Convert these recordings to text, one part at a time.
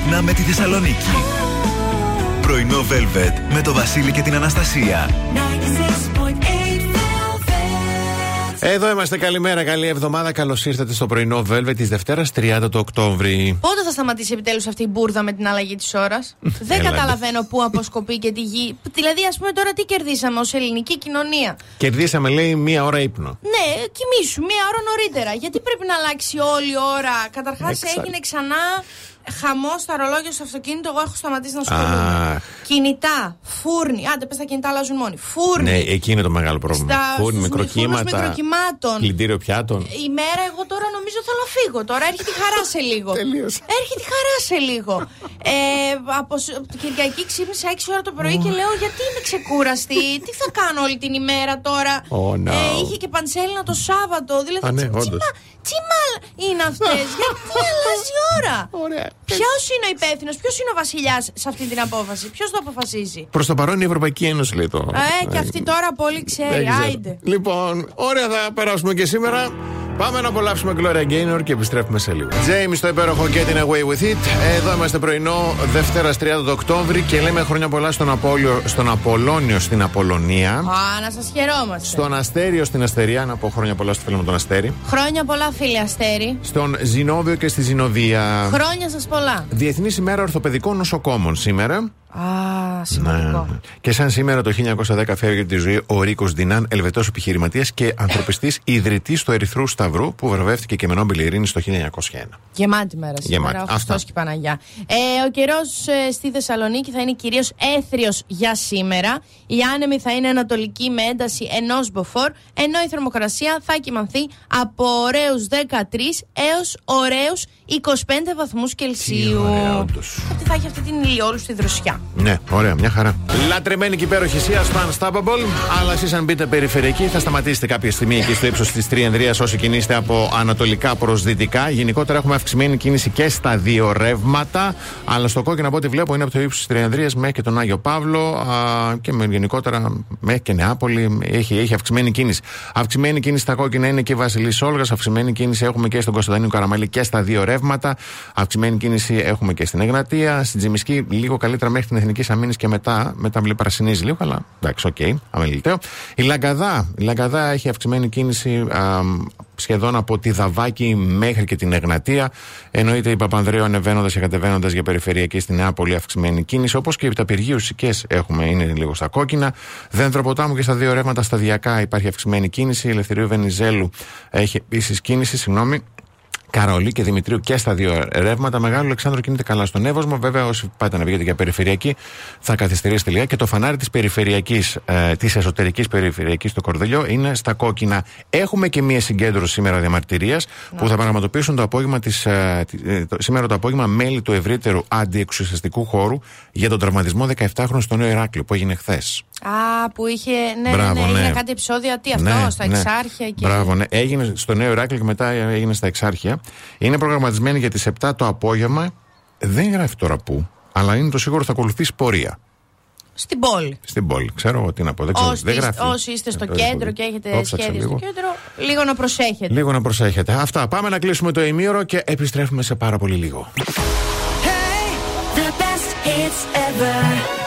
Ξύπνα με τη Θεσσαλονίκη. Πρωινό Velvet με το Βασίλη και την Αναστασία. Εδώ είμαστε. Καλημέρα, καλή εβδομάδα. Καλώς ήρθατε στο πρωινό Velvet της Δευτέρας 30 του Οκτώβρη. Πότε θα σταματήσει επιτέλους αυτή η μπουρδα με την αλλαγή της ώρας; Δεν καταλαβαίνω πού αποσκοπεί και τη γη. Δηλαδή, ας πούμε τώρα τι κερδίσαμε ως ελληνική κοινωνία; Κερδίσαμε, λέει, μία ώρα ύπνο. Ναι, κοιμήσου μία ώρα νωρίτερα. Γιατί πρέπει να αλλάξει όλη η ώρα; Καταρχάς έγινε ξανά χαμός στα ρολόγια στο αυτοκίνητο. Εγώ έχω σταματήσει να ασχολούμαι. Κινητά, φούρνη. Άντε, πες τα κινητά αλλάζουν μόνοι. Φούρνη. Ναι, εκεί είναι το μεγάλο πρόβλημα. Στα, φούρνη, στους μικροκύματα. μικροκυμάτων. Πλυντήριο πιάτων. Η μέρα, εγώ τώρα νομίζω θέλω να φύγω. Τώρα έρχεται η χαρά σε λίγο. Τελείωσε. Έρχεται η χαρά σε λίγο. ε, από σ- από την Κυριακή ξύπνησα 6 ώρα το πρωί και λέω γιατί είμαι ξεκούραστη; Τι θα κάνω όλη την ημέρα τώρα; Oh, no. ε, είχε και πανσέλινο το Σάββατο. Δηλαδή, Α, ναι, τι, όντως. μα- τι μάλ είναι αυτές. γιατί αλλάζει η ώρα; Ποιος είναι ο υπεύθυνος, ποιος είναι ο βασιλιάς σε αυτή την απόφαση. Ποιος το αποφασίζει; Προς το παρόν η Ευρωπαϊκή Ένωση λέει το. Ε, και αυτή τώρα πολύ ξέρει. Δεν ξέρω. Άιντε. Λοιπόν, ωραία θα περάσουμε και σήμερα. Πάμε να απολαύσουμε Gloria Gaynor και επιστρέφουμε σε λίγο. James το υπέροχο Getting Away with It. Εδώ είμαστε πρωινό Δευτέρας 30 του Οκτώβρη και λέμε χρόνια πολλά στον, Απόλιο, στον Απολώνιο στην Απολωνία. Α, να σας χαιρόμαστε. Στον Αστέριο στην Αστερία, να πω χρόνια πολλά στο φίλο μου τον Αστέρι. Χρόνια πολλά, φίλε Αστέρι. Στον Ζηνόβιο και στη Ζηνοδία. Χρόνια σας πολλά. Διεθνής ημέρα ορθοπαιδικών νοσοκόμων σήμερα. Α, σημαντικό. Ναι. Και σαν σήμερα το 1910 φεύγει από τη ζωή ο Ρίκος Δινάν, Ελβετός επιχειρηματίας και ανθρωπιστής ιδρυτής του Ερυθρού Σταυρού, που βραβεύτηκε και με Νόμπελ Ειρήνη το 1901. Γεμάτη μέρα σήμερα. Γεμάτη. Ο Αυτά. Χριστός και η Παναγιά. Ε, ο καιρός στη Θεσσαλονίκη θα είναι κυρίως έθριος για σήμερα. Η άνεμη θα είναι ανατολική με ένταση ενός μποφόρ, ενώ η θερμοκρασία θα κοιμανθεί από ωραίους 13 έως ωραίους 25 βαθμούς Κελσίου. ωραία, όντως. Αυτή θα έχει αυτή την ηλιόλουστη δροσιά. Ναι, ωραία, μια χαρά. Λατρεμένη και υπέροχη Σία στο Unstoppable. Αλλά εσείς, αν μπείτε περιφερειακή, θα σταματήσετε κάποια στιγμή εκεί στο ύψος της Τριενδρία όσοι κινείστε από ανατολικά προς δυτικά. Γενικότερα έχουμε αυξημένη κίνηση και στα δύο ρεύματα. Αλλά στο κόκκινο από ό,τι βλέπω είναι από το ύψος της Τριανδρίας μέχρι και τον Άγιο Παύλο α, και με, γενικότερα μέχρι και Νεάπολη. Έχει, έχει αυξημένη κίνηση. Αυξημένη κίνηση στα κόκκινα είναι και η Βασιλίσσης Όλγας. Αυξημένη κίνηση έχουμε και στον Κωνσταντίνο Καραμανλή και στα δύο ρεύματα. Αυξημένη κίνηση έχουμε και στην Εγνατία. Στην Τζιμισκή λίγο καλύτερα μέχρι την Εθνικής Αμύνης και μετά. Μετά πρασινίζει λίγο, αλλά εντάξει, ok, okay, αμελητέο. Η Λαγκαδά. Η Λαγκαδά έχει αυξημένη κίνηση α, σχεδόν από τη Δαβάκη μέχρι και την Εγνατία. Εννοείται η Παπανδρέου ανεβαίνοντας και κατεβαίνοντας για περιφερειακή στη Νέα πολύ αυξημένη κίνηση. Όπως και τα πυργίου ουσικέ έχουμε, είναι λίγο στα κόκκινα. Δέντρο ποτάμου και στα δύο ρεύματα σταδιακά υπάρχει αυξημένη κίνηση. Η Ελευθερίου Βενιζέλου έχει επίσης κίνηση, συγγνώμη. Καρολί και Δημητρίου και στα δύο ρεύματα. Μεγάλο Αλεξάνδρο κινείται καλά στον Εύωσμο. Βέβαια, όσοι πάτε να βγείτε για περιφερειακή, θα καθυστερήσετε λίγα. Και το φανάρι της περιφερειακής, ε, της εσωτερικής περιφερειακής στο Κορδελιό είναι στα κόκκινα. Έχουμε και μία συγκέντρωση σήμερα διαμαρτυρίας που θα πραγματοποιήσουν το απόγευμα της, ε, ε, το, σήμερα το απόγευμα μέλη του ευρύτερου αντιεξουσιαστικού χώρου για τον τραυματισμό 17χρονου στο Νέο Ηράκλειο που έγινε χθες. Α, που είχε. Ναι, Μπράβο, ναι, ναι, ναι. έγινε κάτι επεισόδια. Τι αυτό, στα εξάρχεια και. Μπράβο, ναι. Έγινε στο Νέο Ηράκλειο και μετά έγινε στα εξάρχεια. Είναι προγραμματισμένη για τις 7 το απόγευμα. Δεν γράφει τώρα πού, αλλά είναι το σίγουρο θα ακολουθήσει πορεία. Στην πόλη. Στην πόλη. Ξέρω εγώ τι να πω. Δεν ξέρω. Όσοι, δεν είστε- γράφει. όσοι είστε στο Ε, το κέντρο έχω και δει. έχετε Το ψάξα σχέδιο λίγο. στο κέντρο, λίγο να προσέχετε. Λίγο να προσέχετε. Αυτά. Πάμε να κλείσουμε το ημίωρο και επιστρέφουμε σε πάρα πολύ λίγο. The best hits ever.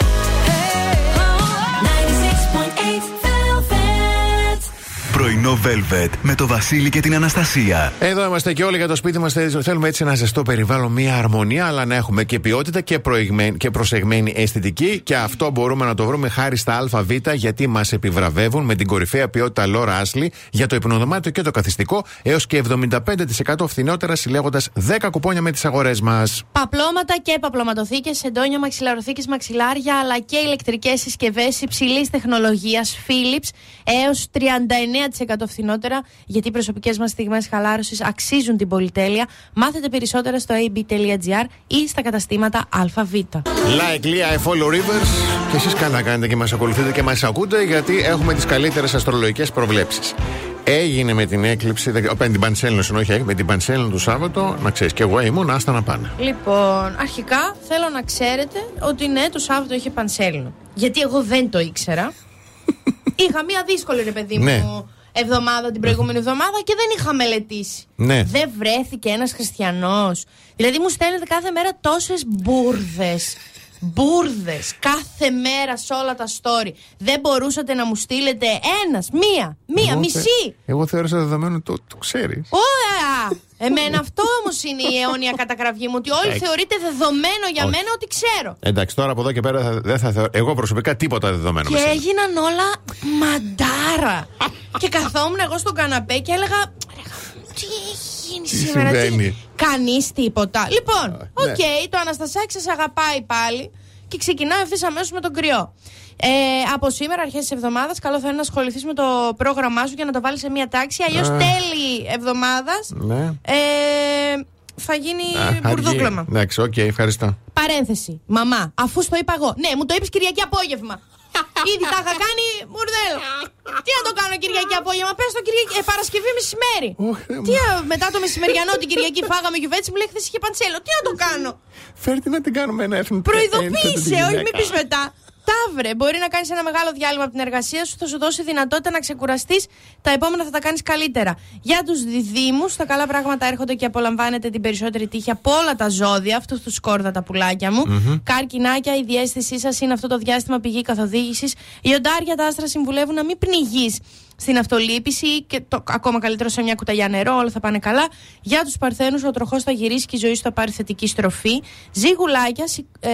Πρωινό Velvet με το Βασίλη και την Αναστασία. Εδώ είμαστε και όλοι για το σπίτι μας. Θέλουμε έτσι ένα ζεστό περιβάλλον, μια αρμονία, αλλά να έχουμε και ποιότητα και, προηγμένη, και προσεγμένη αισθητική. Και αυτό μπορούμε να το βρούμε χάρη στα ΑΒ, γιατί μας επιβραβεύουν με την κορυφαία ποιότητα Λόρα Άσλι για το υπνοδωμάτιο και το καθιστικό έως και 75% φθηνότερα, συλλέγοντας 10 κουπόνια με τις αγορές μας. Παπλώματα και παπλωματοθήκες, εντόνια μαξιλαροθήκες, μαξιλάρια, αλλά και ηλεκτρικές συσκευές υψηλής τεχνολογίας Philips έως 39% φθηνότερα, γιατί οι προσωπικές μας στιγμές χαλάρωσης αξίζουν την πολυτέλεια. Μάθετε περισσότερα στο ab.gr ή στα καταστήματα ΑΒ. Like Lia, I follow rivers. Και εσείς καλά κάνετε και μας ακολουθείτε και μας ακούτε, γιατί έχουμε τις καλύτερες αστρολογικές προβλέψεις. Έγινε με την έκλειψη, δεν- με την Πανσέλινο, όχι, με την Πανσέλινο του Σάββατο, να ξέρεις, και εγώ ήμουν, άστα να πάνε. Λοιπόν, αρχικά θέλω να ξέρετε ότι ναι, το Σάββατο είχε πανσέλινο. Γιατί εγώ δεν το ήξερα. Είχα μία δύσκολη, ρε παιδί Ναι. μου, εβδομάδα την προηγούμενη εβδομάδα και δεν είχα μελετήσει. Ναι. Δεν βρέθηκε ένας χριστιανός. Δηλαδή μου στέλνετε κάθε μέρα τόσες μπουρδες. Μπουρδες κάθε μέρα σε όλα τα story. Δεν μπορούσατε να μου στείλετε ένας, μία, μία, Εγώ μισή. θε- Εγώ θεώρησα δεδομένο το, το ξέρεις. Ωραία! Εμένα αυτό όμως είναι η αιώνια κατακραυγή μου. Ότι όλοι Ε, θεωρείτε δεδομένο για όχι. μένα ότι ξέρω. Εντάξει, τώρα από εδώ και πέρα θα- δεν θα θεωρώ. Εγώ προσωπικά τίποτα δεδομένο. με Και σένα. έγιναν όλα μαντάρα. και καθόμουν εγώ στον καναπέ και έλεγα. «Ρε, Τι έχει γίνει Τι σήμερα, τι. συμβαίνει;» Κανείς τίποτα. Λοιπόν, ναι. οκ, το Αναστασάκι σας αγαπάει πάλι και ξεκινάω ευθύς αμέσως με τον κριό. Ε, από σήμερα, αρχές της εβδομάδας, καλό θα είναι να ασχοληθείς με το πρόγραμμά σου για να το βάλεις σε μία τάξη. Αλλιώς Α. τέλη εβδομάδας Ναι. ε, θα γίνει Α, αργεί. μπουρδούκλωμα. Εντάξει, οκ, ευχαριστώ. Παρένθεση. Μαμά, αφού στο είπα εγώ. Ναι, μου το είπες Κυριακή απόγευμα. Ήδη τα είχα κάνει μπουρδέλο. Τι να το κάνω Κυριακή απόγευμα, πες το Κυριακή, ε, Παρασκευή μεσημέρι. Ωχ, Θεέ μου. Τι α, μετά το μεσημεριανό την Κυριακή φάγαμε γιουβέτσι μου λέει χθες είχε πανσέληνο. Τι να το κάνω; Φέρτε να την κάνουμε ένα έθνο. Προειδοποίησε, όχι μην πεις μετά. Ταύρε, μπορεί να κάνεις ένα μεγάλο διάλειμμα από την εργασία σου, θα σου δώσει δυνατότητα να ξεκουραστείς. Τα επόμενα θα τα κάνεις καλύτερα. Για τους διδήμου, τα καλά πράγματα έρχονται και απολαμβάνετε την περισσότερη τύχη από όλα τα ζώδια, αυτούς τους σκόρδα τα πουλάκια μου. Καρκινάκια, η διέστησή σας είναι αυτό το διάστημα πηγή καθοδήγησης. Οι οντάρια, τα άστρα συμβουλεύουν να μην πνιγείς στην αυτολύπηση και το, ακόμα καλύτερο σε μια κουταλιά νερό, όλα θα πάνε καλά. Για τους Παρθένους, ο τροχός θα γυρίσει και η ζωή σου θα πάρει θετική στροφή. Ζήγουλάκια, σι- ε,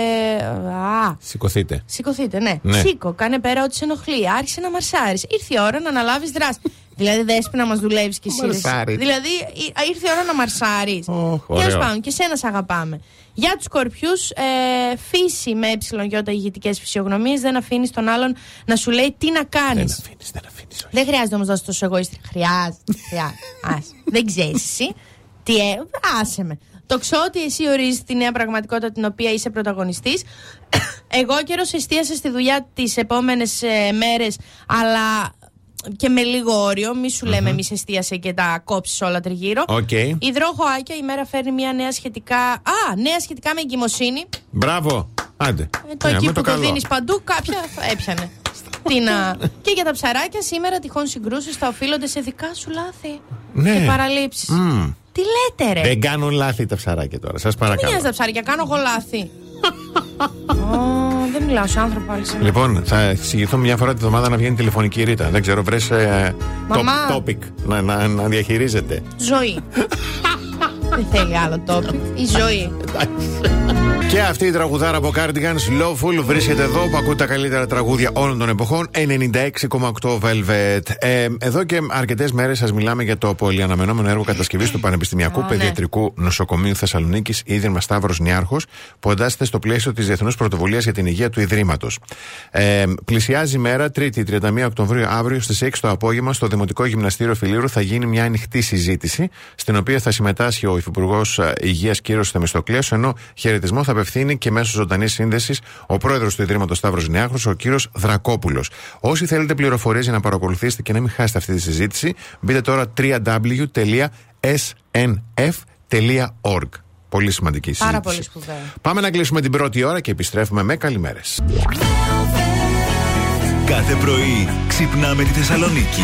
α, Σηκωθείτε. Σηκωθείτε, ναι. Ναι. Σήκω, κάνε πέρα ό,τι σε ενοχλεί. Άρχισε να μαρσάρεις. Ήρθε η ώρα να αναλάβεις δράση. Δηλαδή, δέσπι να μας δουλεύει κι εσύ. ρε. Μαρσάρεις. Δηλαδή, ή- ήρθε η ώρα να μαρσάρεις. Ωχ, Τέλος ωραίο. πάντων, και σένα σ' αγαπάμε. Για τους σκορπιούς, ε, φύση με ε ηγετικέ φυσιογνωμίες. Δεν αφήνεις τον άλλον να σου λέει τι να κάνεις. Δεν αφήνεις, δεν αφήνεις. Δεν χρειάζεται όμως να είσαι τόσο εγωίστρια. Χρειάζεται. χρειάζεται. Άσε. Δεν ξέρεις εσύ. Τι ε, άσε με. Το ξέρω ότι εσύ ορίζεις τη νέα πραγματικότητα την οποία είσαι πρωταγωνιστής. Αιγόκερως εστίασε στη δουλειά τις επόμενες μέρες, αλλά και με λίγο όριο. Μη σου λέμε, μη σε εστίασε και τα κόψεις όλα τριγύρω. Οκ. Υδρόχοάκια, η μέρα φέρνει μια νέα σχετικά. Α, νέα σχετικά με εγκυμοσύνη. Μπράβο. Άντε. Ε, το Ναι, εκεί με που το καλό. δίνεις παντού, κάποια θα έπιανε. Τι να... και για τα ψαράκια, σήμερα τυχόν συγκρούσεις θα οφείλονται σε δικά σου λάθη Ναι. και παραλήψεις. Μμμ. Τι λέτε, ρε; Δεν κάνουν λάθη τα ψαράκια τώρα. Σας Μην παρακαλώ. νοιάζει τα ψάρια, κάνω εγώ λάθη; Ω, δεν μιλάω σε άνθρωπο άλλη σήμερα. Λοιπόν, θα εξηγηθώ μια φορά τη βδομάδα να βγαίνει τηλεφωνική ρήτα. Δεν ξέρω, βρες Μαμά. topic να, να, να διαχειρίζεται. Ζωή. δεν θέλει άλλο topic. Η ζωή. Και αυτή η τραγουδάρα από Cardigans Lawful βρίσκεται εδώ που ακούτε τα καλύτερα τραγούδια όλων των εποχών. 96,8 Velvet. Ε, εδώ και αρκετές μέρες σας μιλάμε για το πολυαναμενόμενο έργο κατασκευής του Πανεπιστημιακού Α, ναι. Παιδιατρικού Νοσοκομείου Θεσσαλονίκης, Ίδρυμα Σταύρος Νιάρχος, που εντάσσεται στο πλαίσιο της Διεθνούς Πρωτοβουλίας για την Υγεία του Ιδρύματος. Ε, πλησιάζει η μέρα, 3η 31 Οκτωβρίου, αύριο στις 6 το απόγευμα, στο Δημοτικό Γυμναστήριο Φιλήρου θα γίνει μια ανοιχτή συζήτηση, στην οποία θα συμμετάσχει ο Υφυπουργό Υγείας κ. Θεμιστοκλέο, ενώ χαιρετισμό θα απευθύνει και μέσω ζωντανής σύνδεσης ο πρόεδρος του Ιδρύματος Σταύρος Νιάχρου, ο κ. Δρακόπουλος. Όσοι θέλετε πληροφορίες για να παρακολουθήσετε και να μην χάσετε αυτή τη συζήτηση, μπείτε τώρα www.snf.org. Πολύ σημαντική συζήτηση. Πάρα πολύ σπουδαίο. Πάμε να κλείσουμε την πρώτη ώρα και επιστρέφουμε με καλημέρες. Κάθε πρωί ξυπνάμε τη Θεσσαλονίκη.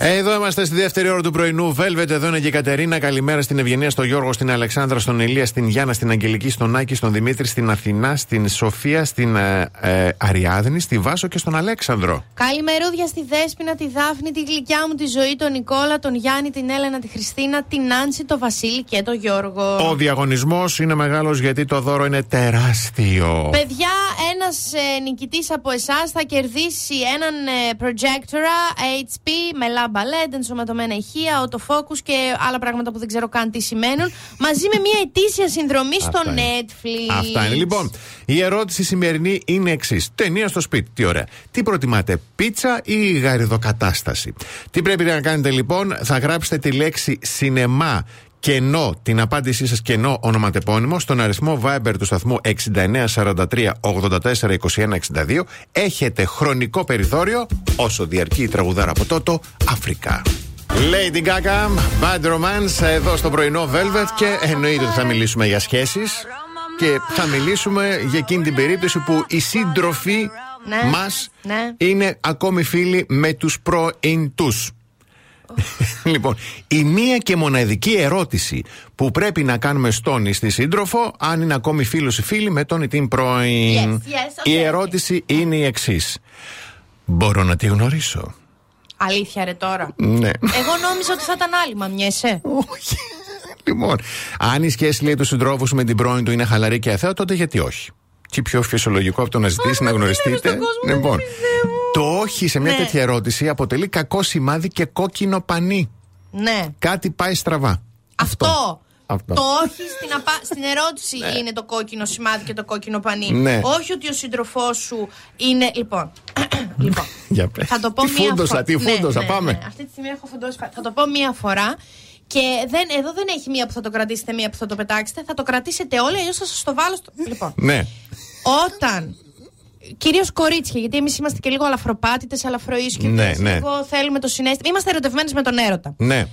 Εδώ είμαστε στη δεύτερη ώρα του πρωινού. Velvet, εδώ είναι και η Κατερίνα. Καλημέρα στην Ευγενία, στον Γιώργο, στην Αλεξάνδρα, στον Ηλία, στην Γιάννα, στην Αγγελική, στον Άκη, στον Δημήτρη, στην Αθηνά, στην Σοφία, στην ε, ε, Αριάδνη, στη Βάσο και στον Αλέξανδρο. Καλημερούδια στη Δέσποινα, τη Δάφνη, τη γλυκιά μου, τη ζωή, τον Νικόλα, τον Γιάννη, την Έλενα, τη Χριστίνα, την Άνση, τον Βασίλη και τον Γιώργο. Ο διαγωνισμός είναι μεγάλος γιατί το δώρο είναι τεράστιο. Παιδιά, ένας ε, νικητής από εσάς θα κερδίσει έναν ε, projectora HP με λάμπα LED, ενσωματωμένα ηχεία, autofocus και άλλα πράγματα που δεν ξέρω καν τι σημαίνουν, μαζί με μια ετήσια συνδρομή στο Αυτά είναι. Netflix. Αυτά είναι. Λοιπόν, η ερώτηση σημερινή είναι εξής. Ταινία στο σπίτι, τι ωραία. Τι προτιμάτε, πίτσα ή γαριδοκατάσταση; Τι πρέπει να κάνετε λοιπόν, θα γράψετε τη λέξη σινεμά κενό, την απάντησή σας κενό ονοματεπώνυμο στον αριθμό Viber του σταθμού 6943 84 21 62. Έχετε χρονικό περιθώριο όσο διαρκεί η τραγουδάρα από τότο Αφρικά. Lady Gaga, Bad Romance, εδώ στο πρωινό Velvet και εννοείται ότι θα μιλήσουμε για σχέσεις. και θα μιλήσουμε για εκείνη την περίπτωση που οι σύντροφοι Ναι. μας Ναι. είναι ακόμη φίλοι με τους πρώην τους. λοιπόν, η μία και μοναδική ερώτηση που πρέπει να κάνουμε στον ή στη σύντροφο, αν είναι ακόμη φίλος ή φίλη με τον ή την πρώην. Yes, yes, η okay, ερώτηση είναι η εξής. Μπορώ να τη γνωρίσω; Αλήθεια, ρε τώρα. Ναι. Εγώ νόμιζα ότι θα ήταν άλλη, μα μοιέσαι. Όχι. Λοιπόν, αν η σχέση λέει του συντρόφου σου με την πρώην του είναι χαλαρή και αθέα, τότε γιατί όχι; Τι πιο φυσιολογικό από το να ζητήσει να γνωριστείτε. στον κόσμο, δεν Λοιπόν, πιστεύω. Το όχι σε μια Ναι. τέτοια ερώτηση αποτελεί κακό σημάδι και κόκκινο πανί. Ναι. Κάτι πάει στραβά. Αυτό. Αυτό. Το όχι στην, απα... στην ερώτηση είναι το κόκκινο σημάδι και το κόκκινο πανί. Ναι. Όχι ότι ο σύντροφός σου είναι. Λοιπόν. λοιπόν. Για πες. Θα το πω Τι μία φούντοσα, φορά. τι Ναι, φούντοσα, ναι, πάμε. ναι. Αυτή τη στιγμή έχω φουντώσει. Θα το πω μία φορά. Και δεν, εδώ δεν έχει μία που θα το κρατήσετε, μία που θα το πετάξετε. Θα το κρατήσετε όλοι, αλλιώ θα σας το βάλω στο. Λοιπόν. Ναι. Όταν. Κυρίως κορίτσια, γιατί εμείς είμαστε και λίγο αλαφροπάτητες, αλαφροίσκητε. Ναι, ναι. Λίγο θέλουμε το συνέστημα. Είμαστε ερωτευμένες με τον έρωτα. Ναι.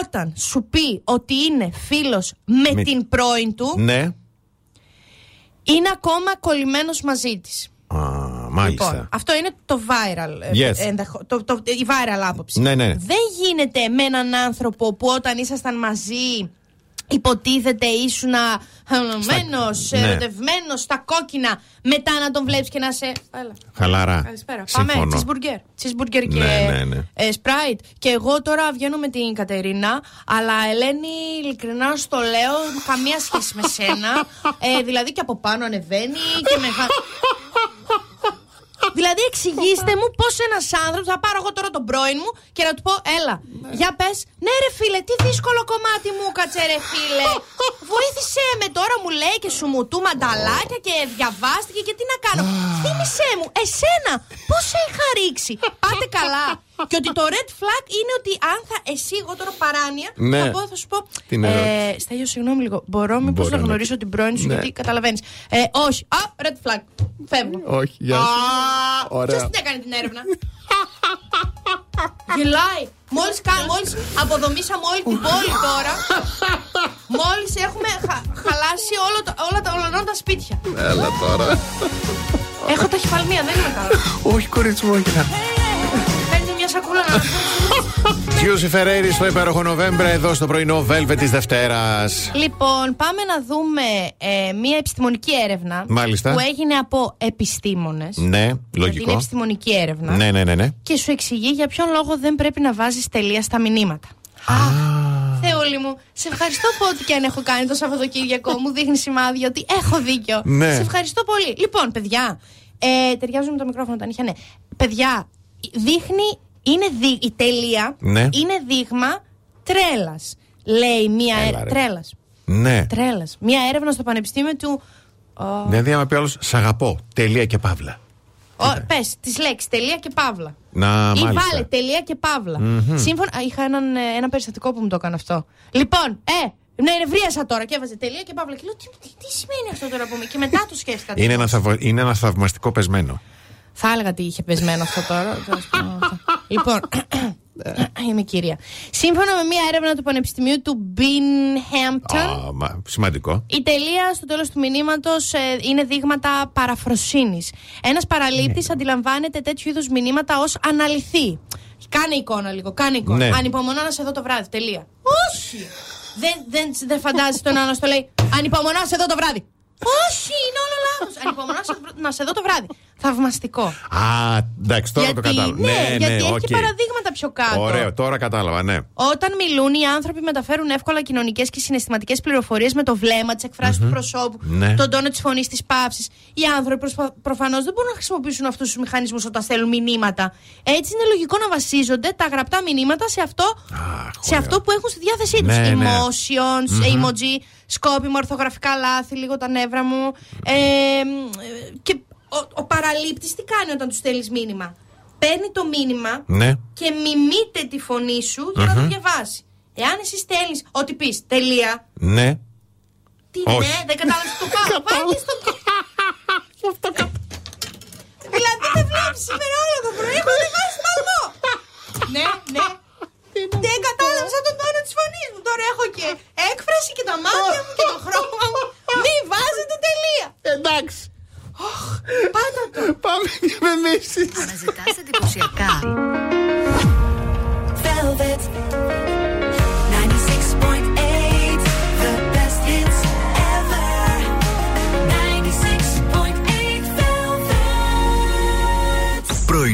Όταν σου πει ότι είναι φίλος με, Με- την πρώην του, Ναι. είναι ακόμα κολλημένος μαζί της. Α, μάλιστα. Λοιπόν, αυτό είναι το viral, ε, Yes. ενδεχο- το, το, η viral άποψη. Ναι, ναι. Δεν γίνεται με έναν άνθρωπο που όταν ήσασταν μαζί υποτίθεται ήσουν χαμένο, ναι. ερωτευμένος στα κόκκινα, μετά να τον βλέπεις και να σε. Έλα. Χαλαρά. Καλησπέρα. Πάμε. Συμφωνώ. Cheeseburger. Cheeseburger και Ναι, ναι, ναι. ε, Sprite. Και εγώ τώρα βγαίνω με την Κατερίνα, αλλά Ελένη, ειλικρινά στο λέω, καμία σχέση με σένα. Ε, δηλαδή και από πάνω ανεβαίνει και με. Δηλαδή, εξηγήστε μου πώς ένας άνθρωπος, θα πάρω εγώ τώρα τον πρώην μου και να του πω, Έλα, για πες, ναι, ρε φίλε, τι δύσκολο κομμάτι μου κάτσε, ρε φίλε. Βοήθησέ με τώρα, μου λέει και σου μου του μανταλάκια και διαβάστηκε και τι να κάνω. Θύμησέ μου, εσένα, πώς σε είχα ρίξει. Πάτε καλά. Και ότι το red flag είναι ότι αν θα εσύ, εγώ τώρα παράνοια, Ναι. θα, πω, θα σου πω. Την ε, ερώτηση. Στέλιο, συγγνώμη λίγο. Μπορώ μήπως Μπορώ να να- γνωρίσω την πρώην σου, Ναι. γιατί καταλαβαίνεις. Ε, όχι. Α, red flag. Φεύγω. Όχι, γεια σου. Ποιο Ωραία. την έκανε την έρευνα. Γελάει. Μόλις μόλις αποδομήσαμε όλη την πόλη τώρα. Μόλις έχουμε χα- χαλάσει όλο το- όλα τα ολονών τα σπίτια. Έλα τώρα. Έχω ταχυφαλμία, δεν είμαι καλά. Όχι, κορίτσι μου, όχι. Παίρνει μια σακούλα να Γιούση Φεραίρη στο υπέροχο Νοβέμβρε εδώ στο πρωινό Velvet της Δευτέρας. Λοιπόν, πάμε να δούμε ε, μια επιστημονική έρευνα Μάλιστα. που έγινε από επιστήμονες. Ναι, Είναι λογικό. επιστημονική έρευνα. Ναι, ναι, ναι, ναι. και σου εξηγεί για ποιον λόγο δεν πρέπει να βάζεις τελεία στα μηνύματα. Α, Θεούλη μου, σε ευχαριστώ που ό,τι και αν έχω κάνει το Σαββατοκύριακο μου δείχνει σημάδια ότι έχω δίκιο. Ναι. Σε ευχαριστώ πολύ. Λοιπόν, παιδιά, ε, ταιριάζουν με το μικρόφωνο τα νύχια, ναι. Παιδιά, δείχνει, είναι δι, η τελεία Ναι. είναι δείγμα τρέλας. Λέει μία Έλα, έρευνα. ρε. Τρέλας. Ναι. Τρέλας. Μία έρευνα στο Πανεπιστήμιο του. Δηλαδή, άμα πει άλλος, σ' αγαπώ. Τελεία και παύλα. Πες τις λέξεις τελεία και παύλα. Να, Ή μάλιστα. βάλε τελεία και παυλα Σύμφωνα. α, Είχα έναν, ε, ένα περιστατικό που μου το έκανε αυτό. Λοιπόν, ε, ναι, νευρίασα τώρα και έβαζε τελεία και παύλα. Και λέω, τι, τι, τι σημαίνει αυτό τώρα που είμαι. Και μετά το σκέφτηκα. Είναι ένα, θαυμα- είναι ένα θαυμαστικό πεσμένο. Θα έλεγα τι είχε πεσμένο αυτό τώρα. τέλος πάντων, αυτό. λοιπόν, είμαι κυρία. Σύμφωνα με μια έρευνα του Πανεπιστημίου του Binghamton, Α, μα, σημαντικό. η τελεία στο τέλος του μηνύματος είναι δείγματα παραφροσύνης. Ένας παραλήπτης αντιλαμβάνεται τέτοιου είδους μηνύματα ως αναλυθή. Κάνε εικόνα λίγο, κάνε εικόνα. Ναι. Ανυπομονώ να σε δω το βράδυ. Τελεία. Όχι! Δεν, δεν, δεν φαντάζει τον άλλο να στο λέει Ανυπομονώ να σε δω το βράδυ. Όχι, είναι όλο λάθος. Ανυπομονώ να σε, να σε δω το βράδυ. Θαυμαστικό. Α, εντάξει, τώρα το κατάλαβα. Ναι, γιατί έχει οκ. και παραδείγματα πιο κάτω. Ωραίο, τώρα κατάλαβα, ναι. Όταν μιλούν, οι άνθρωποι μεταφέρουν εύκολα κοινωνικές και συναισθηματικές πληροφορίες με το βλέμμα, τις εκφράσεις του προσώπου, Ναι. τον τόνο της φωνής, τις παύσεις. Οι άνθρωποι προφανώς δεν μπορούν να χρησιμοποιήσουν αυτούς τους μηχανισμούς όταν στέλνουν μηνύματα. Έτσι είναι λογικό να βασίζονται τα γραπτά μηνύματα σε αυτό, σε ωραία. αυτό που έχουν στη διάθεσή τους. Ναι, ναι. Emoticons, emoji, σκόπιμο, ορθογραφικά λάθη, λίγο τα νεύρα μου. Ε, και ο, ο παραλήπτης τι κάνει όταν του στέλνεις μήνυμα; Παίρνει το μήνυμα Ναι. και μιμείται τη φωνή σου για να το διαβάσει. Εάν εσύ στέλνεις ότι πεις τελεία. Ναι. Τι Όχι. ναι, δεν κατάλαβες το πάω. Βάλτε στο. δηλαδή δεν βλέπεις σήμερα όλο το πρωί. Έχω διαβάσεις παλμό. ναι, ναι. Δεν κατάλαβα τον τόνο της φωνής μου. Τώρα έχω και έκφραση και τα μάτια μου και το χρώμα μου. Μη βάζετε τελεία. εντάξει. Πάτα το. Πάμε και με μίσεις. Αναζητάς εντυπωσιακά. Velvet.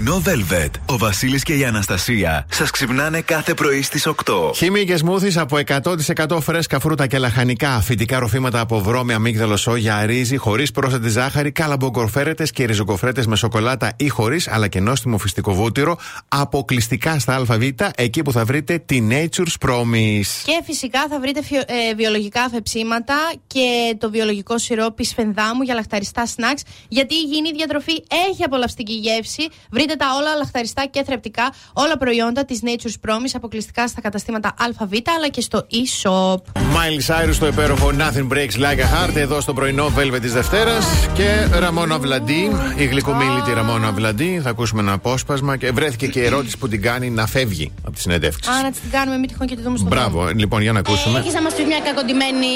Πρωινό Velvet. Ο Βασίλης και η Αναστασία σας ξυπνάνε κάθε πρωί στις 8. Χίμη και σμούθι από 100% φρέσκα φρούτα και λαχανικά. Φυτικά ροφήματα από βρώμη, αμύγδαλο, σόγια, ρύζι, χωρίς πρόσθετη ζάχαρη, καλαμποκορφέρετες και ριζοκοφρέτες με σοκολάτα ή χωρίς, αλλά και νόστιμο φυστικό βούτυρο. Αποκλειστικά στα ΑΒ, εκεί που θα βρείτε τη Nature's Promise. Και φυσικά θα βρείτε φιο- ε, βιολογικά αφεψίματα και το βιολογικό σιρόπι σφενδάμου για λαχταριστά σνακς. Γιατί η υγιεινή διατροφή έχει απολαυστική γεύση. Βρείτε τα όλα λαχταριστά και θρεπτικά, όλα προϊόντα της Nature's Promise αποκλειστικά στα καταστήματα ΑΒ αλλά και στο e-shop. Miley Cyrus στο υπέροχο Nothing Breaks Like a Heart εδώ στο πρωινό Velvet της Δευτέρας. Και Ραμόνα Βλαντή, η γλυκομίλητη Ραμόνα Βλαντή. Θα ακούσουμε ένα απόσπασμα και βρέθηκε και η ερώτηση που την κάνει να φεύγει από τη συνέντευξη. Α, να της την κάνουμε, μην τυχόν και τη δούμε στο Μπράβο, λοιπόν, για να ακούσουμε. Έχει να μας πεις μια κακοντημένη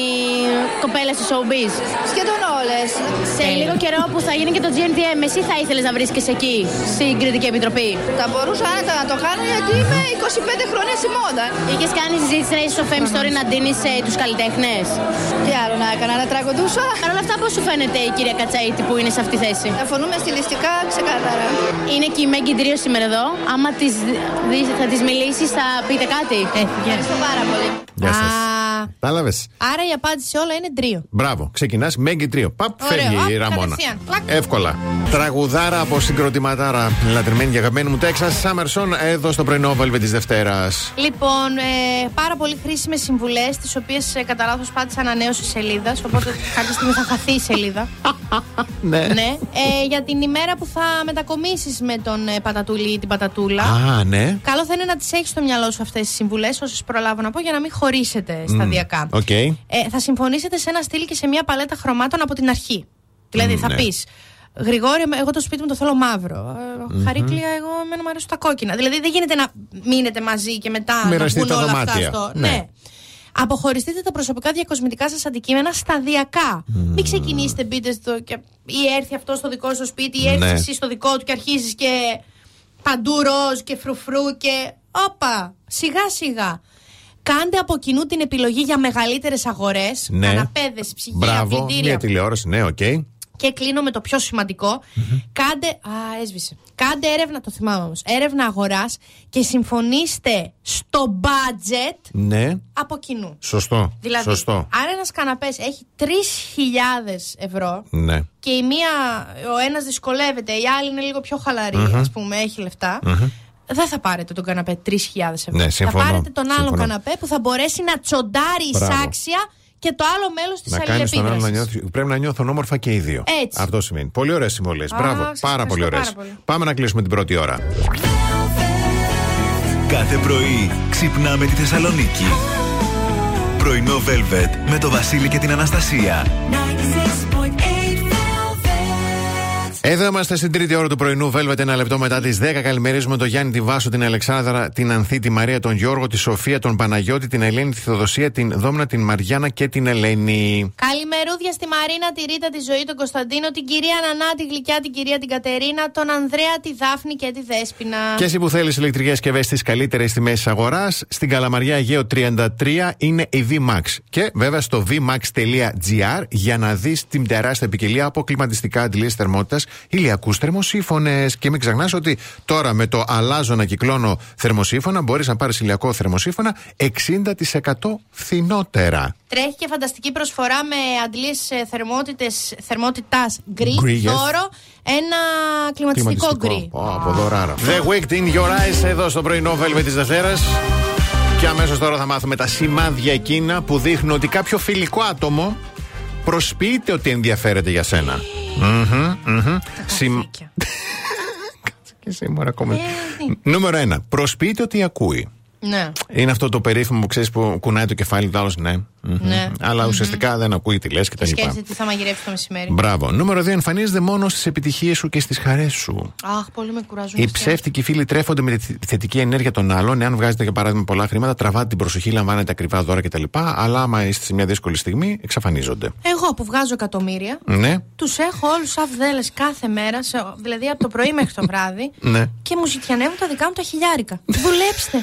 κοπέλα στο showbiz. Σχεδόν όλες. Σε λίγο καιρό που θα γίνει και το GNTM, εσύ θα ήθελες να βρίσκει εκεί, στην Κρητική Επιτροπή. Θα μπορούσα άνετα να το κάνω γιατί είμαι 25 χρόνια στη μόδα. Είχες κάνει συζήτηση να είσαι στο Fame Story να ντύνεις τους καλλιτέχνες; Τι άλλο να έκανα, να τραγουδούσα. Παρ' όλα αυτά, πώς σου φαίνεται η κυρία Κατσαίτη που είναι σε αυτή τη θέση; Διαφωνούμε στιλιστικά ξεκάθαρα. Είναι και η Μέγκη Τρίο σήμερα εδώ. Άμα τις, δεις- θα της μιλήσεις, θα πείτε κάτι; Ευχαριστώ πάρα πολύ. Γεια σας. Α. Κατάλαβες. Άρα η απάντηση σε όλα είναι τρίο. Μπράβο. Ξεκινάς Μέγκη Τρίο. Παπ, Ωραίο. φεύγει η Α, Ραμόνα. κατευθείαν. Κλακ. Εύκολα. Τραγουδάρα από συγκροτηματάρα. Λατρεμένη και αγαπημένη μου Τέξας. Σάμερσον εδώ στο πρωινό Velvet της Δευτέρας. Λοιπόν, ε, πάρα πολύ χρήσιμες συμβουλές, τις οποίες ε, κατά λάθος πάτησα ανανέωση σελίδας. Οπότε κάποια στιγμή θα χαθεί η σελίδα. ναι. ναι. Ε, για την ημέρα που θα μετακομίσεις με τον ε, Πατατούλη ή την Πατατούλα. Α, ναι. Καλό θα είναι να τις έχεις στο μυαλό σου αυτές τις συμβουλές, όσες προλάβω να πω, για να μην χωρίσετε σταδιακά. Οκ. Ε, θα συμφωνήσετε σε ένα στυλ και σε μια παλέτα χρωμάτων από την αρχή. Δηλαδή θα ναι. πεις. Γρηγόρη, εγώ το σπίτι μου το θέλω μαύρο. Ε, Χαρίκλια, εγώ εμένα μου αρέσουν τα κόκκινα. Δηλαδή δεν γίνεται να μείνετε μαζί και μετά να Μοιραστείτε βγουν τα όλα αυτά δωμάτια. στο. Ναι. Ναι. Αποχωριστείτε τα προσωπικά διακοσμητικά σας αντικείμενα σταδιακά. Μην ξεκινήσετε, μπείτε στο. Και... ή έρθει αυτό στο δικό σου σπίτι, ή έρθεις Ναι. εσύ στο δικό του και αρχίζεις και παντού ροζ και φρουφρού και. Όπα! Σιγά σιγά. Κάντε από κοινού την επιλογή για μεγαλύτερες αγορές. Ναι. Καναπέδες, ψυγεία, Μπράβο. πλυντήρια. Μια τηλεόραση, ναι, οκ. Και κλείνω με το πιο σημαντικο Κάντε. Α, έσβησε. Κάντε έρευνα, το θυμάμαι όμως. Έρευνα αγοράς και συμφωνήστε στο budget Ναι. από κοινού. Σωστό. Δηλαδή, Σωστό. αν ένας καναπές έχει 3.000 ευρώ Ναι. και η μία, ο ένας δυσκολεύεται, η άλλη είναι λίγο πιο χαλαρή, ας πούμε, έχει λεφτά, δεν θα πάρετε τον καναπέ 3.000 ευρώ. Ναι, θα συμφωνώ. πάρετε τον άλλο Συμφωνώ. καναπέ που θα μπορέσει να τσοντάρει Μπράβο. εισάξια και το άλλο μέλος της Να κάνεις τον άλλο να αλληλεπίδρασης. νιώθει. Πρέπει να νιώθουν όμορφα και οι δύο. Έτσι. Αυτό σημαίνει. Πολύ ωραίες συμβολές. Μπράβο. σας Πάρα πολύ ευχαριστώ ωραίες. πάρα πολύ. Πάμε να κλείσουμε την πρώτη ώρα. Κάθε πρωί ξυπνάμε τη Θεσσαλονίκη. Πρωινό Velvet με το Βασίλη και την Αναστασία. 96.8 Velvet. Εδώ είμαστε στην τρίτη ώρα του πρωινού. Velvet ένα λεπτό μετά τις 10. Καλημερίζουμε τον Γιάννη, τη Βάσο, την Αλεξάνδρα, την Ανθή, τη Μαρία, τον Γιώργο, τη Σοφία, τον Παναγιώτη, την Ελένη, τη Θεοδοσία, την Δόμνα, την Μαριάννα και την Ελένη. Καλημερούδια στη Μαρίνα, τη Ρίτα, τη Ζωή, τον Κωνσταντίνο, την κυρία Νανά, τη Γλυκιά, την κυρία την Κατερίνα, τον Ανδρέα, τη Δάφνη και τη Δέσπινα. Και εσύ που θέλεις ηλεκτρικές συσκευέ στι καλύτερες τιμές της αγοράς, στην Καλαμαριά Αιγαίο 33 είναι η VMAX. Και βέβαια στο vmax.gr για να δεις την τεράστια ποικιλία από κλιματιστικά αντιλίε θερμότητας, ηλιακούς θερμοσύφωνες. Και μην ξεχνάς ότι τώρα με το αλλάζω να κυκλώνω θερμοσύφωνα μπορείς να πάρεις ηλιακό θερμοσύφωνα 60% φθηνότερα. Τρέχει και φανταστική προσφορά με αντλίε θερμότητα γκρι. Γκρι, yes. Δώρο ένα κλιματιστικό γκρι. Πω, από δωράρα. The Wicked in Your Eyes εδώ στο πρωινό Velvet τη Δευτέρα. Και αμέσως τώρα θα μάθουμε τα σημάδια εκείνα που δείχνουν ότι κάποιο φιλικό άτομο προσποιείται ότι ενδιαφέρεται για σένα. Μμμ, μμμ. Συμ- Καθήκια. Και σήμερα ακόμα. Ε, Νούμερο ένα. Προσποιείται ότι ακούει. Ναι. Είναι αυτό το περίφημο που ξέρεις που κουνάει το κεφάλι του άλλο. Ναι. Ναι. Αλλά ουσιαστικά δεν ακούει τι λες και τα λοιπά. Σκέφτεται τι θα μαγειρέψει το μεσημέρι. Μπράβο. Νούμερο 2. Εμφανίζεται μόνο στις επιτυχίες σου και στις χαρές σου. Αχ, πολύ με κουράζουν. Οι αυτοί. ψεύτικοι φίλοι τρέφονται με τη θετική ενέργεια των άλλων. Εάν βγάζετε για παράδειγμα πολλά χρήματα, τραβάτε την προσοχή, λαμβάνετε ακριβά δώρα κτλ. Αλλά άμα είστε σε μια δύσκολη στιγμή, εξαφανίζονται. Εγώ που βγάζω εκατομμύρια, Ναι, τους έχω όλους σαν βδέλες κάθε μέρα, σε- δηλαδή από το πρωί μέχρι το βράδυ. ναι. Και μου ζητιανεύουν τα δικά μου τα χιλιάρικα. Δουλέψτε.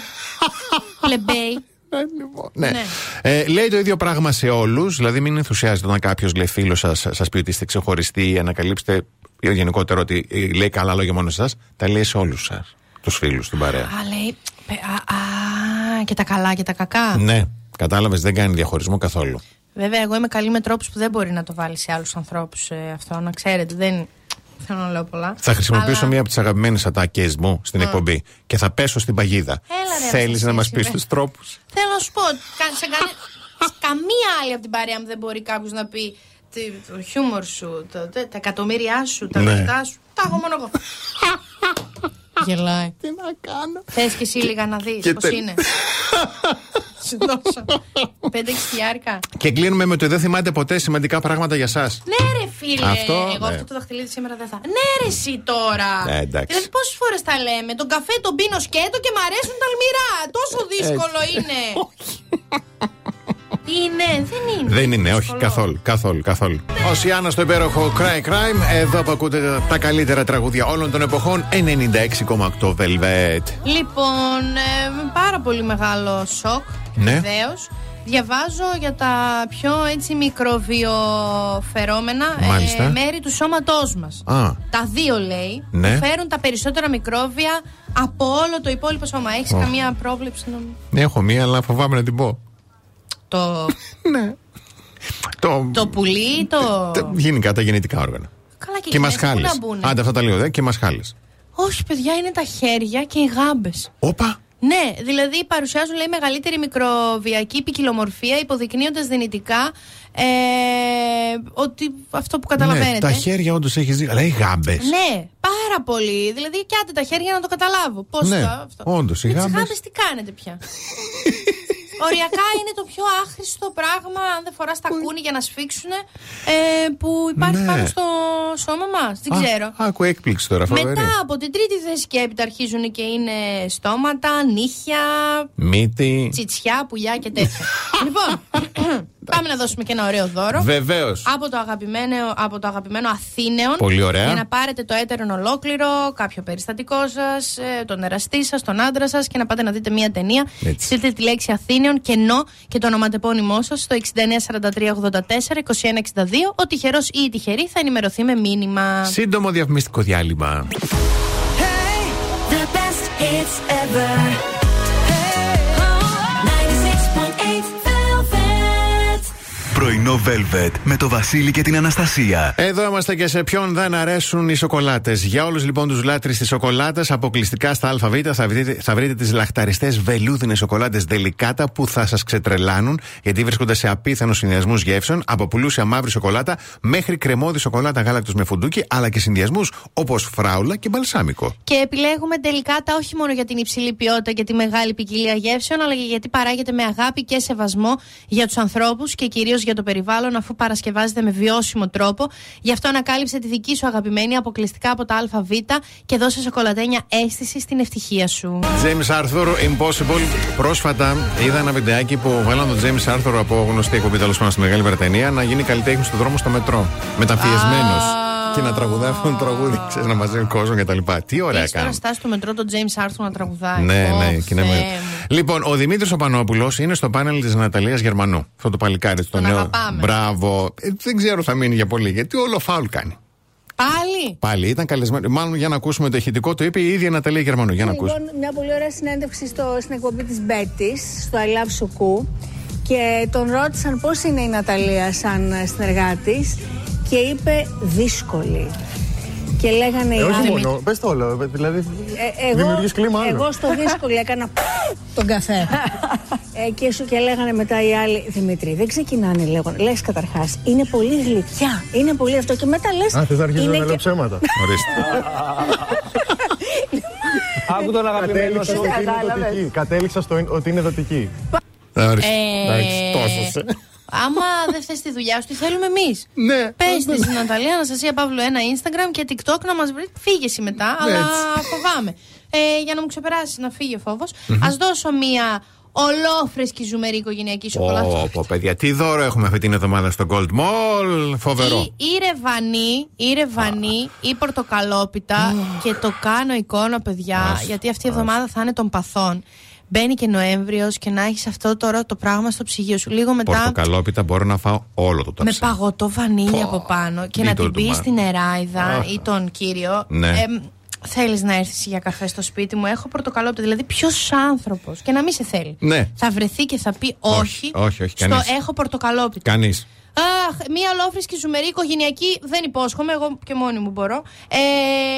Πλεμπέι. Ναι. Ναι. Ε, λέει το ίδιο πράγμα σε όλους. Δηλαδή, μην ενθουσιάζετε όταν κάποιος λέει φίλος σας σας πει ότι είστε ξεχωριστοί ή ανακαλύψετε ή γενικότερα ότι ε, λέει καλά λόγια μόνος σε εσά. Τα λέει σε όλους σας. Τους φίλους στην παρέα. Α, λέει. πε- Α, α, και τα καλά και τα κακά. Ναι, κατάλαβες, δεν κάνει διαχωρισμό καθόλου. Βέβαια, εγώ είμαι καλή με τρόπους που δεν μπορεί να το βάλει σε άλλους ανθρώπους αυτό. Να ξέρετε, δεν. Θέλω να λέω πολλά. Θα χρησιμοποιήσω Αλλά- μία από τις αγαπημένες ατάκες μου στην εκπομπή και θα πέσω στην παγίδα. Έλα, ρε, Θέλεις να Αναστασία, μα πεις ρε. τους τρόπους; Θέλω να σου πω, κα- σε κανε- σε καμία άλλη από την παρέα μου δεν μπορεί κάποιος να πει τι- το χιούμορ σου, το- τε- τα εκατομμύρια σου, τα Ναι. λεφτά σου. Τα έχω μόνο εγώ. Γελάει. Τι να κάνω. Θες και εσύ λίγα να δεις Και πώς τε- είναι; Σου δώσω. Πέντε χιλιάρικα. Και κλείνουμε με το δεν θυμάται ποτέ σημαντικά πράγματα για εσά. Ναι, ρε φίλε. Αυτό, Εγώ ναι. αυτό το δαχτυλίδι σήμερα δεν θα. Ναι, ρε, εσύ τώρα. Ναι, εντάξει. Δηλαδή, πόσες φορές τα λέμε. Τον καφέ τον πίνω σκέτο και μ' αρέσουν τα αλμυρά. Τόσο δύσκολο είναι. Είναι, δεν είναι. Δεν είναι, όχι, Δύσκολο. καθόλου, καθόλου, καθόλου. Ο Σιάννα στο υπέροχο Cry Crime. Εδώ που ακούτε τα καλύτερα τραγούδια όλων των εποχών. 96,8 Velvet. Λοιπόν, ε, με πάρα πολύ μεγάλο σοκ. Ναι. Βεβαίως. Διαβάζω για τα πιο έτσι μικροβιοφερόμενα ε, Μάλιστα. μέρη του σώματός μας. Α. Τα δύο λέει Ναι. που φέρουν τα περισσότερα μικρόβια από όλο το υπόλοιπο σώμα. Έχεις Ω. καμία πρόβλεψη να... Ναι, έχω μία, αλλά φοβάμαι να την πω. Το, Ναι. Το. το πουλί, το... τα- Γενικά τα γεννητικά όργανα. Καλά και, Και εκεί μέσα πού μασχάλε. να μπουνε. Άντε, αυτά τα λέω, δε, και μασχάλε. Όχι παιδιά, είναι τα χέρια και οι γάμπες. Όπα! Ναι, δηλαδή παρουσιάζουν λέει μεγαλύτερη μικροβιακή ποικιλομορφία, υποδεικνύοντας δυνητικά ε, ότι αυτό που καταλαβαίνετε. Ναι, τα χέρια όντως έχεις δει. Αλλά οι γάμπες. Ναι, πάρα πολύ. Δηλαδή, και άντε τα χέρια να το καταλάβω. Πώς Ναι, θα αυτό. όντως, οι Με τις γάμπες- γάμπες τι κάνετε πια; Οριακά είναι το πιο άχρηστο πράγμα, αν δεν φοράς τα κούνη για να σφίξουν, ε, που υπάρχει Ναι. πάνω στο σώμα μας. Δεν Α, ξέρω. Άκου έκπληξη τώρα, φοβερή. Μετά από την τρίτη θέση και έπειτα αρχίζουν και είναι στόματα, νύχια, Μύτη. τσιτσιά, πουλιά και τέτοια. λοιπόν, πάμε να δώσουμε και ένα ωραίο δώρο. Βεβαίως. Από το, αγαπημένο, από το αγαπημένο Αθήνεων. Πολύ ωραία. Για να πάρετε το έτερον ολόκληρο, κάποιο περιστατικό σας, τον εραστή σας, τον άντρα σας και να πάτε να δείτε μία ταινία. Έτσι. Στείλτε τη λέξη Αθήνεων, κενό και το ονοματεπώνυμό σας στο 694384 2162. Ο τυχερός ή η τυχερή θα ενημερωθεί με μήνυμα. Σύντομο διαφημιστικό διάλειμμα. The best hits ever. Πρωινό Velvet με το Βασίλη και την Αναστασία. Εδώ είμαστε και σε ποιον δεν αρέσουν οι σοκολάτες. Για όλους λοιπόν τους λάτρε της σοκολάτας, αποκλειστικά στα ΑΒ θα βρείτε, θα βρείτε τις λαχταριστές βελούδινες σοκολάτες δελικάτα που θα σας ξετρελάνουν γιατί βρίσκονται σε απίθανους συνδυασμούς γεύσεων από πουλούσια μαύρη σοκολάτα μέχρι κρεμόδι σοκολάτα γάλακτος με φουντούκι αλλά και συνδυασμούς όπως φράουλα και μπαλσάμικο. Και επιλέγουμε τελικά τα όχι μόνο για την υψηλή ποιότητα και τη μεγάλη ποικιλία γεύσεων, αλλά και γιατί παράγεται με αγάπη και σεβασμό για τους ανθρώπους και κυρίως για το περιβάλλον, αφού παρασκευάζεται με βιώσιμο τρόπο. Γι' αυτό ανακάλυψε τη δική σου αγαπημένη αποκλειστικά από τα ΑΒ και δώσε σοκολατένια αίσθηση στην ευτυχία σου. James Arthur Impossible. Πρόσφατα είδα ένα βιντεάκι που βάλαν τον James Arthur από γνωστή εκπομπή τέλος πάντων στη Μεγάλη Βρετανία να γίνει καλλιτέχνης στον δρόμο στο μετρό. Μεταμφιεσμένο. Α. Και να τραγουδάει αυτό το τραγούδι, ξέρεις, να μαζεύει κόσμο κτλ. Τι ωραία Έχεις τώρα κάνει. στάσει στο μετρό τον James Arthur να τραγουδάει. Ναι, Ω, ναι, και είναι Θεέ με- μου. Λοιπόν, ο Δημήτρης Οπανόπουλος είναι στο πάνελ της Ναταλίας Γερμανού. Αυτό το παλικάρι, το Τον νέο. αγαπάμε. Μπράβο. Ε, δεν ξέρω θα μείνει για πολύ, γιατί όλο φάουλ κάνει. Πάλι; Πάλι ήταν καλεσμένο. Μάλλον για να ακούσουμε το ηχητικό, το είπε η ίδια Ναταλία Γερμανού. Για να ακούσουμε. Λοιπόν, μια πολύ ωραία συνέντευξη στο, στην εκπομπή της Μπέτης, στο I Love Suku και τον ρώτησαν πώς είναι η Ναταλία σαν ε, συνεργάτης και είπε δύσκολη. Και λέγανε οι Ε, όχι άλλοι, μόνο, πες το όλο. ε, Δηλαδή, Ε, εγώ, δημιουργείς κλίμα άλλο. εγώ στο δύσκολη έκανα τον καφέ. ε, και, σου, και λέγανε μετά οι άλλοι, Δημήτρη, δεν ξεκινάνε λέγον. Λες καταρχάς, είναι πολύ γλυκιά, είναι πολύ αυτό. Και μετά λες, Α, θες να αρχίσεις είναι να λέω και- ψέματα. Ορίστε. Άκου τον αγαπημένο Κατέληξα σου. στο ότι είναι δοτική. Κατέληξα στο ότι είναι δοτική. Ορίστε. Ε, Εντάξει, τόσο. Σε. Άμα δεν θες τη δουλειά σου, τη θέλουμε εμείς. Ναι. Πες της στην Ναταλία Αναστασία Παύλου ένα Instagram και TikTok να μας βρει. Φύγε εσύ μετά, αλλά Έτσι. φοβάμαι. Ε, για να μου ξεπεράσει, να φύγει ο φόβος. Α δώσω μία ολόφρεσκη ζουμερή οικογενειακή σοκολάτα. Πω, πω, παιδιά, τι δώρο έχουμε αυτή την εβδομάδα στο Gold Mall; Φοβερό. Ή, ή ρεβανή, ή ρεβανή, ή πορτοκαλόπιτα και το κάνω εικόνα, παιδιά, γιατί αυτή η εβδομάδα θα είναι των παθών. Μπαίνει και Νοέμβριος και να έχεις αυτό τώρα το πράγμα στο ψυγείο σου. Λίγο μετά Πορτοκαλόπιτα μπορώ να φάω όλο το με ταψί. παγωτό βανίλια από πάνω και να Little την πεις too much. στην νεράιδα Αχ. ή τον κύριο. Ναι. Θέλεις να έρθεις για καφέ στο σπίτι μου, έχω πορτοκαλόπιτα. Δηλαδή, ποιος άνθρωπος και να μην σε θέλει. Ναι. Θα βρεθεί και θα πει όχι. όχι, όχι, στο κανείς. έχω πορτοκαλόπιτα. Κανείς. Αχ, μία ολόφρυσκη ζουμερή οικογενειακή δεν υπόσχομαι, εγώ και μόνη μου μπορώ. Ε,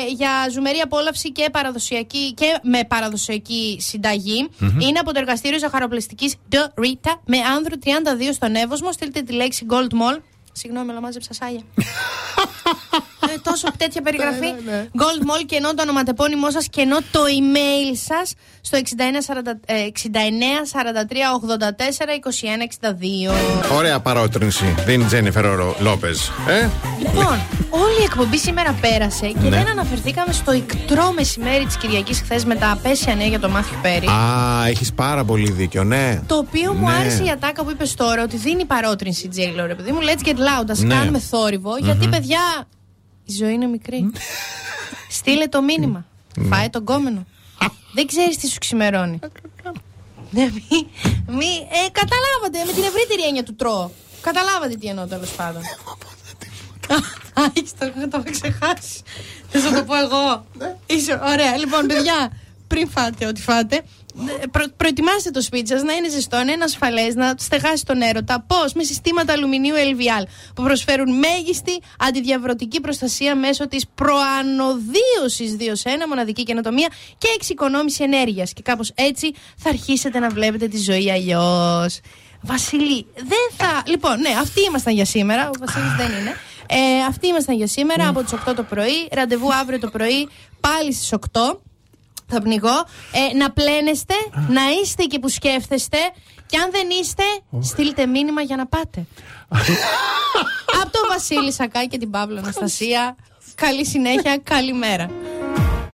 για ζουμερή απόλαυση και παραδοσιακή και με παραδοσιακή συνταγή. Είναι από το εργαστήριο ζαχαροπλαστικής The Rita με άνδρο 32 στον Εύωσμο. Στείλτε τη λέξη Gold Mall. Συγγνώμη, αλλά μάζεψα σάγια. ε, τόσο τέτοια περιγραφή. Gold Mall και ενώ το ονοματεπώνυμό σας και ενώ το email σας στο 69 ε, 69 43 84 21 62. Ωραία παρότρινση. Δίνει Τζένιφερ Λόπες. Ε; Λοιπόν, όλη η εκπομπή σήμερα πέρασε και Ναι. δεν αναφερθήκαμε στο ικτρό μεσημέρι της Κυριακής χθες με τα απέσια νέα για το Μάθιο Πέρι. Α, έχεις πάρα πολύ δίκιο, ναι. Το οποίο μου Ναι. άρεσε η ατάκα που είπες τώρα ότι δίνει παρότρινση Τζέιλο, ρε παιδί μου. Let's get loud, ας Ναι. κάνουμε θόρυβο. Γιατί, παιδιά, η ζωή είναι μικρή. Στείλε το μήνυμα. Ναι. Φάε τον κόμενο. Δεν ξέρεις τι σου ξημερώνει. Ναι, μη, μη, ε, καταλάβατε με την ευρύτερη έννοια του τρώω. Καταλάβατε τι εννοώ τέλος πάντων. Α, έχεις το, το έχω ξεχάσεις. Θες να το πω εγώ. Είσαι, ωραία. Λοιπόν, παιδιά, πριν φάτε ό,τι φάτε, ε, προ, προετοιμάστε το σπίτι σας να είναι ζεστό, να είναι ασφαλές, να στεγάσει τον έρωτα. Πώς; Με συστήματα αλουμινίου LVL που προσφέρουν μέγιστη αντιδιαβρωτική προστασία μέσω της προανοδίωση 2 σε 1, μοναδική καινοτομία και εξοικονόμηση ενέργειας. Και κάπως έτσι θα αρχίσετε να βλέπετε τη ζωή αλλιώς. Βασίλη, δεν θα. Λοιπόν, ναι, αυτοί ήμασταν για σήμερα. Ο Βασίλης δεν είναι. Ε, αυτοί ήμασταν για σήμερα από τις 8 το πρωί. Ραντεβού αύριο το πρωί πάλι στις 8. Θα πνιγώ. Ε, να πλένεστε, να είστε εκεί που σκέφτεστε. Και αν δεν είστε, στείλτε μήνυμα για να πάτε. από τον Βασίλη Σακά και την Παύλο Αναστασία. Καλή συνέχεια, καλημέρα.